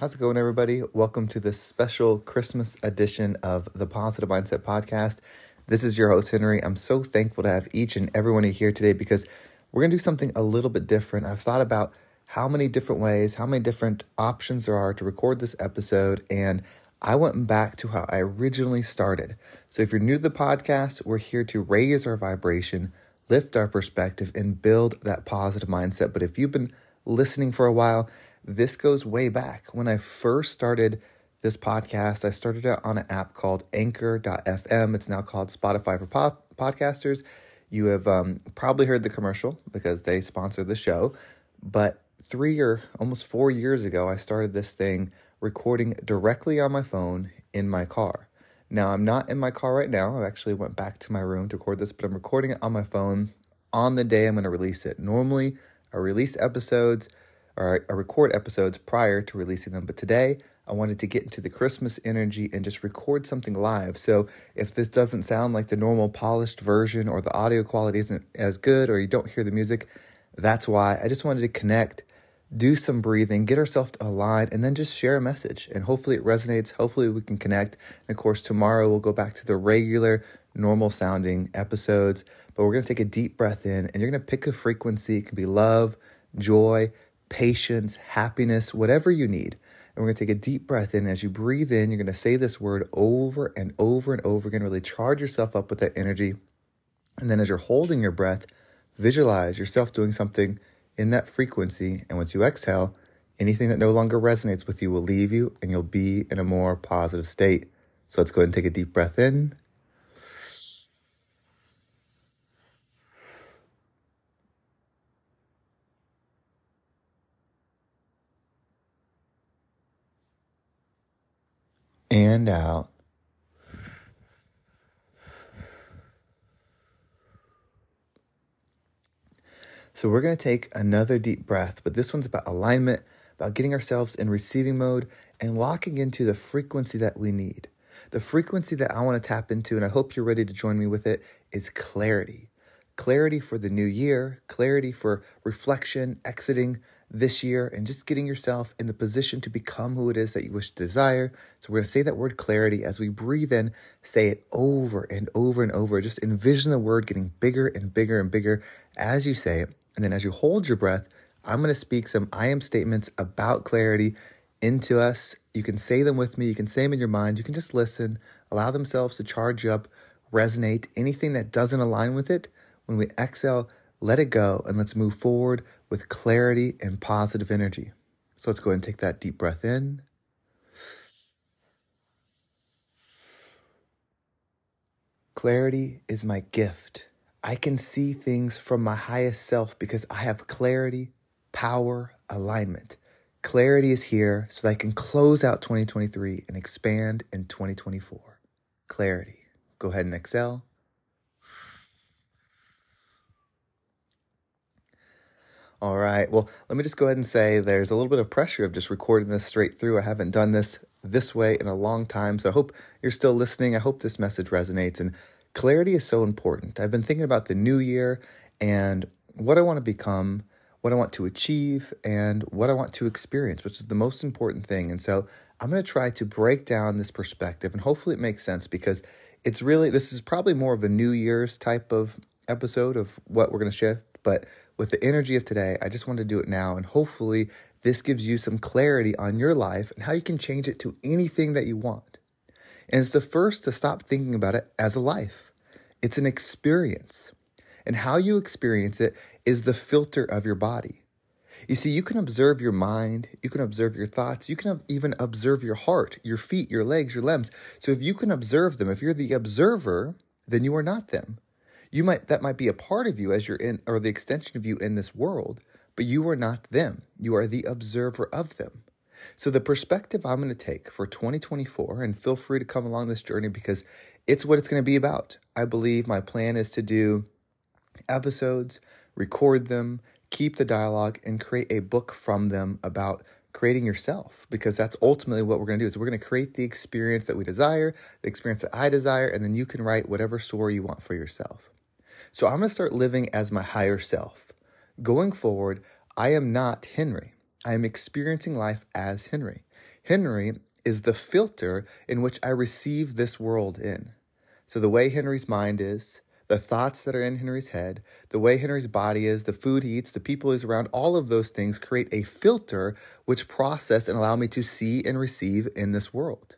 How's it going, everybody? Welcome to this special Christmas edition of the Positive Mindset Podcast. This is your host, Henry. I'm so thankful to have each and every one of you here today because we're going to do something a little bit different. I've thought about how many different ways, how many different options there are to record this episode, and I went back to how I originally started. So if you're new to the podcast, we're here to raise our vibration, lift our perspective, and build that positive mindset. But if you've been listening for a while, this goes way back. When I first started this podcast, I started it on an app called Anchor.fm. It's now called Spotify for pod- podcasters. You have um, probably heard the commercial because they sponsor the show. But three or almost four years ago, I started this thing recording directly on my phone in my car. Now, I'm not in my car right now. I actually went back to my room to record this, but I'm recording it on my phone on the day I'm going to release it. Normally, I release episodes or I record episodes prior to releasing them, but today I wanted to get into the Christmas energy and just record something live. So if this doesn't sound like the normal polished version or the audio quality isn't as good or you don't hear the music, that's why I just wanted to connect do some breathing, get ourselves aligned, and then just share a message. And hopefully it resonates. Hopefully we can connect. And of course, tomorrow we'll go back to the regular, normal sounding episodes. But we're going to take a deep breath in and you're going to pick a frequency. It can be love, joy, patience, happiness, whatever you need. And we're going to take a deep breath in. As you breathe in, you're going to say this word over and over and over again. Really charge yourself up with that energy. And then as you're holding your breath, visualize yourself doing something in that frequency. And once you exhale, anything that no longer resonates with you will leave you and you'll be in a more positive state. So let's go ahead and take a deep breath in. And out. So we're going to take another deep breath, but this one's about alignment, about getting ourselves in receiving mode and locking into the frequency that we need. The frequency that I want to tap into, and I hope you're ready to join me with it, is clarity. Clarity for the new year, clarity for reflection, exiting this year, and just getting yourself in the position to become who it is that you wish to desire. So, we're going to say that word clarity as we breathe in, say it over and over and over. Just envision the word getting bigger and bigger and bigger as you say it. And then as you hold your breath, I'm going to speak some I am statements about clarity into us. You can say them with me. You can say them in your mind. You can just listen, allow themselves to charge up, resonate. Anything that doesn't align with it, when we exhale, let it go and let's move forward with clarity and positive energy. So let's go ahead and take that deep breath in. Clarity is my gift. I can see things from my highest self because I have clarity, power, alignment. Clarity is here so that I can close out 2023 and expand in 2024. Clarity. Go ahead and exhale. All right. Well, let me just go ahead and say there's a little bit of pressure of just recording this straight through. I haven't done this this way in a long time. So I hope you're still listening. I hope this message resonates. And clarity is so important. I've been thinking about the new year and what I want to become, what I want to achieve, and what I want to experience, which is the most important thing. And so I'm going to try to break down this perspective and hopefully it makes sense because it's really, this is probably more of a New Year's type of episode of what we're going to shift. But with the energy of today, I just want to do it now. And hopefully this gives you some clarity on your life and how you can change it to anything that you want. And it's the first to stop thinking about it as a life. It's an experience. And how you experience it is the filter of your body. You see, you can observe your mind, you can observe your thoughts, you can even observe your heart, your feet, your legs, your limbs. So if you can observe them, if you're the observer, then you are not them. You might that might be a part of you as you're in or the extension of you in this world, but you are not them. You are the observer of them. So, the perspective I'm going to take for 2024, and feel free to come along this journey because it's what it's going to be about. I believe my plan is to do episodes, record them, keep the dialogue, and create a book from them about creating yourself because that's ultimately what we're going to do is we're going to create the experience that we desire the experience that i desire and then you can write whatever story you want for yourself so i'm going to start living as my higher self. Going forward i am not henry. I am experiencing life as henry. Henry is the filter in which i receive this world in. So the way henry's mind is the thoughts that are in Henry's head, the way Henry's body is, the food he eats, the people he's around, all of those things create a filter which process and allow me to see and receive in this world.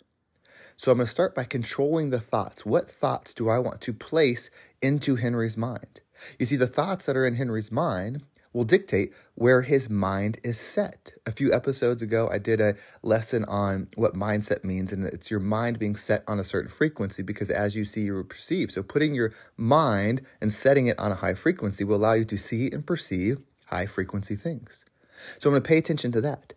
So I'm going to start by controlling the thoughts. What thoughts do I want to place into Henry's mind? You see, the thoughts that are in Henry's mind will dictate where his mind is set. A few episodes ago, I did a lesson on what mindset means, and it's your mind being set on a certain frequency because as you see, you perceive. So, putting your mind and setting it on a high frequency will allow you to see and perceive high frequency things. So, I'm going to pay attention to that.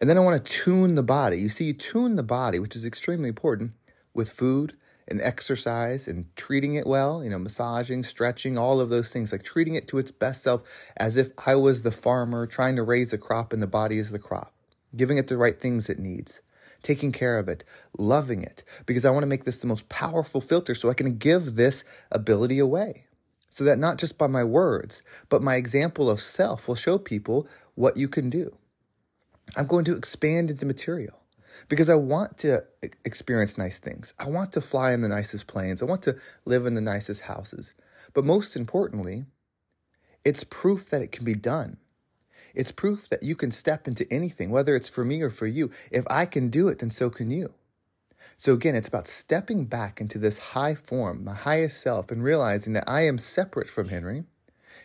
And then I want to tune the body. You see, you tune the body, which is extremely important with food and exercise and treating it well, you know, massaging, stretching, all of those things, like treating it to its best self as if I was the farmer trying to raise a crop and the body is the crop, giving it the right things it needs, taking care of it, loving it, because I want to make this the most powerful filter so I can give this ability away. So that not just by my words, but my example of self will show people what you can do. I'm going to expand into material because I want to experience nice things. I want to fly in the nicest planes. I want to live in the nicest houses. But most importantly, it's proof that it can be done. It's proof that you can step into anything, whether it's for me or for you. If I can do it, then so can you. So again, it's about stepping back into this high form, my highest self, and realizing that I am separate from Henry.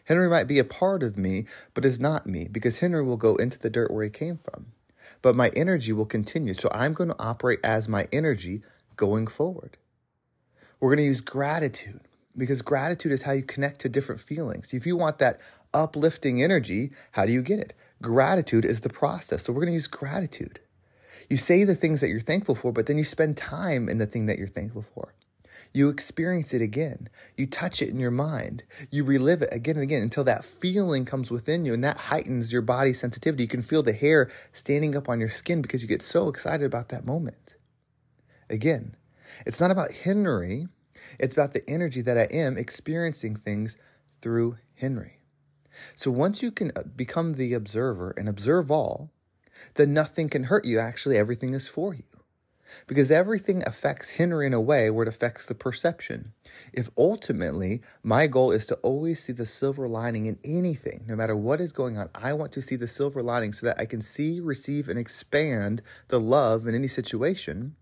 Henry might be a part of me, but is not me, because Henry will go into the dirt where he came from but my energy will continue. So I'm going to operate as my energy going forward. We're going to use gratitude because gratitude is how you connect to different feelings. If you want that uplifting energy, how do you get it? Gratitude is the process. So we're going to use gratitude. You say the things that you're thankful for, but then you spend time in the thing that you're thankful for. You experience it again. You touch it in your mind. You relive it again and again until that feeling comes within you and that heightens your body sensitivity. You can feel the hair standing up on your skin because you get so excited about that moment. Again, it's not about Henry, it's about the energy that I am experiencing things through Henry. So once you can uh, become the observer and observe all, then nothing can hurt you. Actually, everything is for you because everything affects Henry in a way where it affects the perception. If ultimately my goal is to always see the silver lining in anything, no matter what is going on, I want to see the silver lining so that I can see, receive, and expand the love in any situation.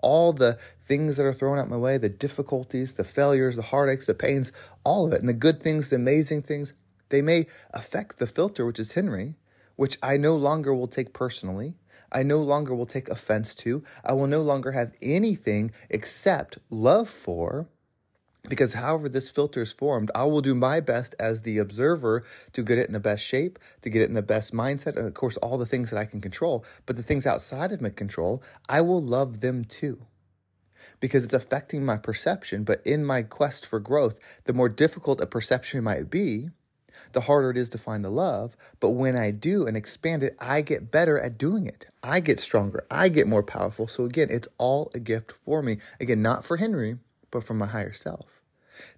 All the things that are thrown at my way, the difficulties, the failures, the heartaches, the pains, all of it, and the good things, the amazing things, they may affect the filter, which is Henry, which I no longer will take personally I no longer will take offense to. I will no longer have anything except love for. Because however this filter is formed, I will do my best as the observer to get it in the best shape, to get it in the best mindset, and of course, all the things that I can control. But the things outside of my control, I will love them too because it's affecting my perception. But in my quest for growth, the more difficult a perception might be, the harder it is to find the love. But when I do and expand it, I get better at doing it. I get stronger. I get more powerful. So again, it's all a gift for me. Again, not for Henry, but for my higher self.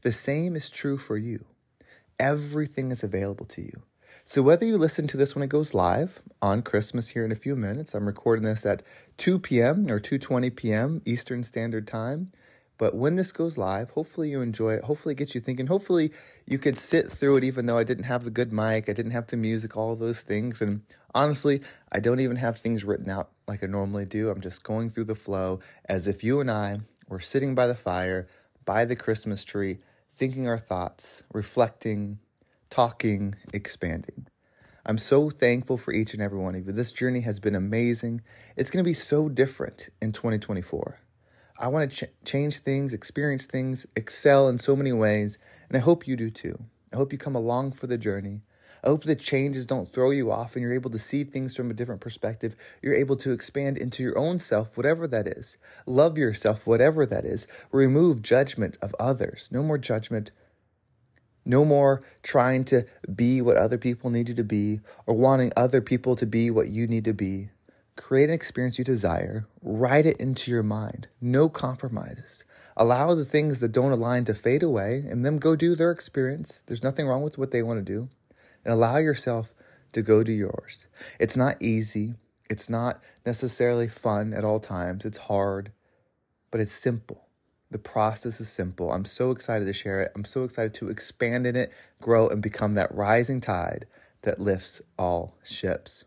The same is true for you. Everything is available to you. So whether you listen to this when it goes live on Christmas here in a few minutes, I'm recording this at 2 p.m. or 2:20 p.m. Eastern Standard Time. But when this goes live, hopefully you enjoy it. Hopefully it gets you thinking. Hopefully you could sit through it even though I didn't have the good mic, I didn't have the music, all those things. And honestly, I don't even have things written out like I normally do. I'm just going through the flow as if you and I were sitting by the fire, by the Christmas tree, thinking our thoughts, reflecting, talking, expanding. I'm so thankful for each and every one of you. This journey has been amazing. It's going to be so different in 2024. I want to ch- change things, experience things, excel in so many ways, and I hope you do too. I hope you come along for the journey. I hope the changes don't throw you off and you're able to see things from a different perspective. You're able to expand into your own self, whatever that is. Love yourself, whatever that is. Remove judgment of others. No more judgment. No more trying to be what other people need you to be or wanting other people to be what you need to be. Create an experience you desire, write it into your mind. No compromises. Allow the things that don't align to fade away and them go do their experience. There's nothing wrong with what they want to do. And allow yourself to go do yours. It's not easy. It's not necessarily fun at all times. It's hard, but it's simple. The process is simple. I'm so excited to share it. I'm so excited to expand in it, grow, and become that rising tide that lifts all ships.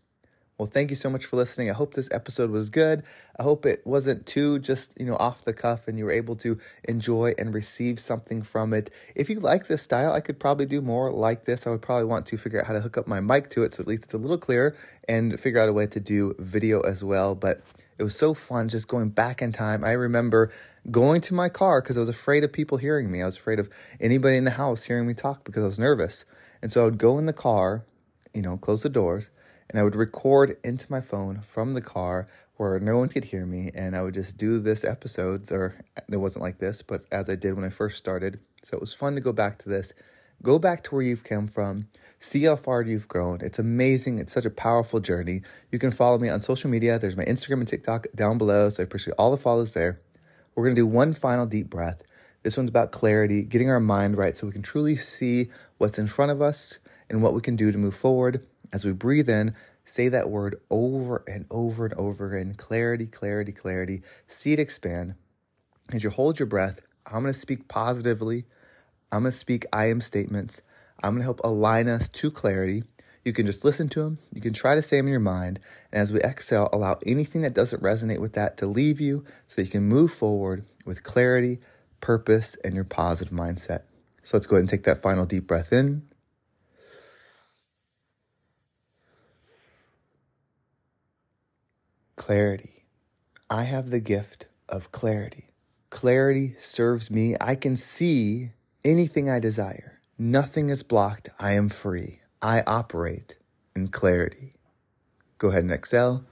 Well, thank you so much for listening. I hope this episode was good. I hope it wasn't too just, you know, off the cuff and you were able to enjoy and receive something from it. If you like this style, I could probably do more like this. I would probably want to figure out how to hook up my mic to it so at least it's a little clearer and figure out a way to do video as well. But it was so fun just going back in time. I remember going to my car because I was afraid of people hearing me. I was afraid of anybody in the house hearing me talk because I was nervous. And so I would go in the car, you know, close the doors and I would record into my phone from the car where no one could hear me, and I would just do this episodes, or it wasn't like this, but as I did when I first started. So it was fun to go back to this. Go back to where you've come from, see how far you've grown. It's amazing. It's such a powerful journey. You can follow me on social media. There's my Instagram and TikTok down below, so I appreciate all the follows there. We're going to do one final deep breath. This one's about clarity, getting our mind right so we can truly see what's in front of us and what we can do to move forward. As we breathe in, say that word over and over and over again clarity, clarity, clarity. See it expand. As you hold your breath, I'm going to speak positively. I'm going to speak I am statements. I'm going to help align us to clarity. You can just listen to them. You can try to say them in your mind. And as we exhale, allow anything that doesn't resonate with that to leave you so that you can move forward with clarity, purpose, and your positive mindset. So let's go ahead and take that final deep breath in. Clarity. I have the gift of clarity. Clarity serves me. I can see anything I desire. Nothing is blocked. I am free. I operate in clarity. Go ahead and exhale.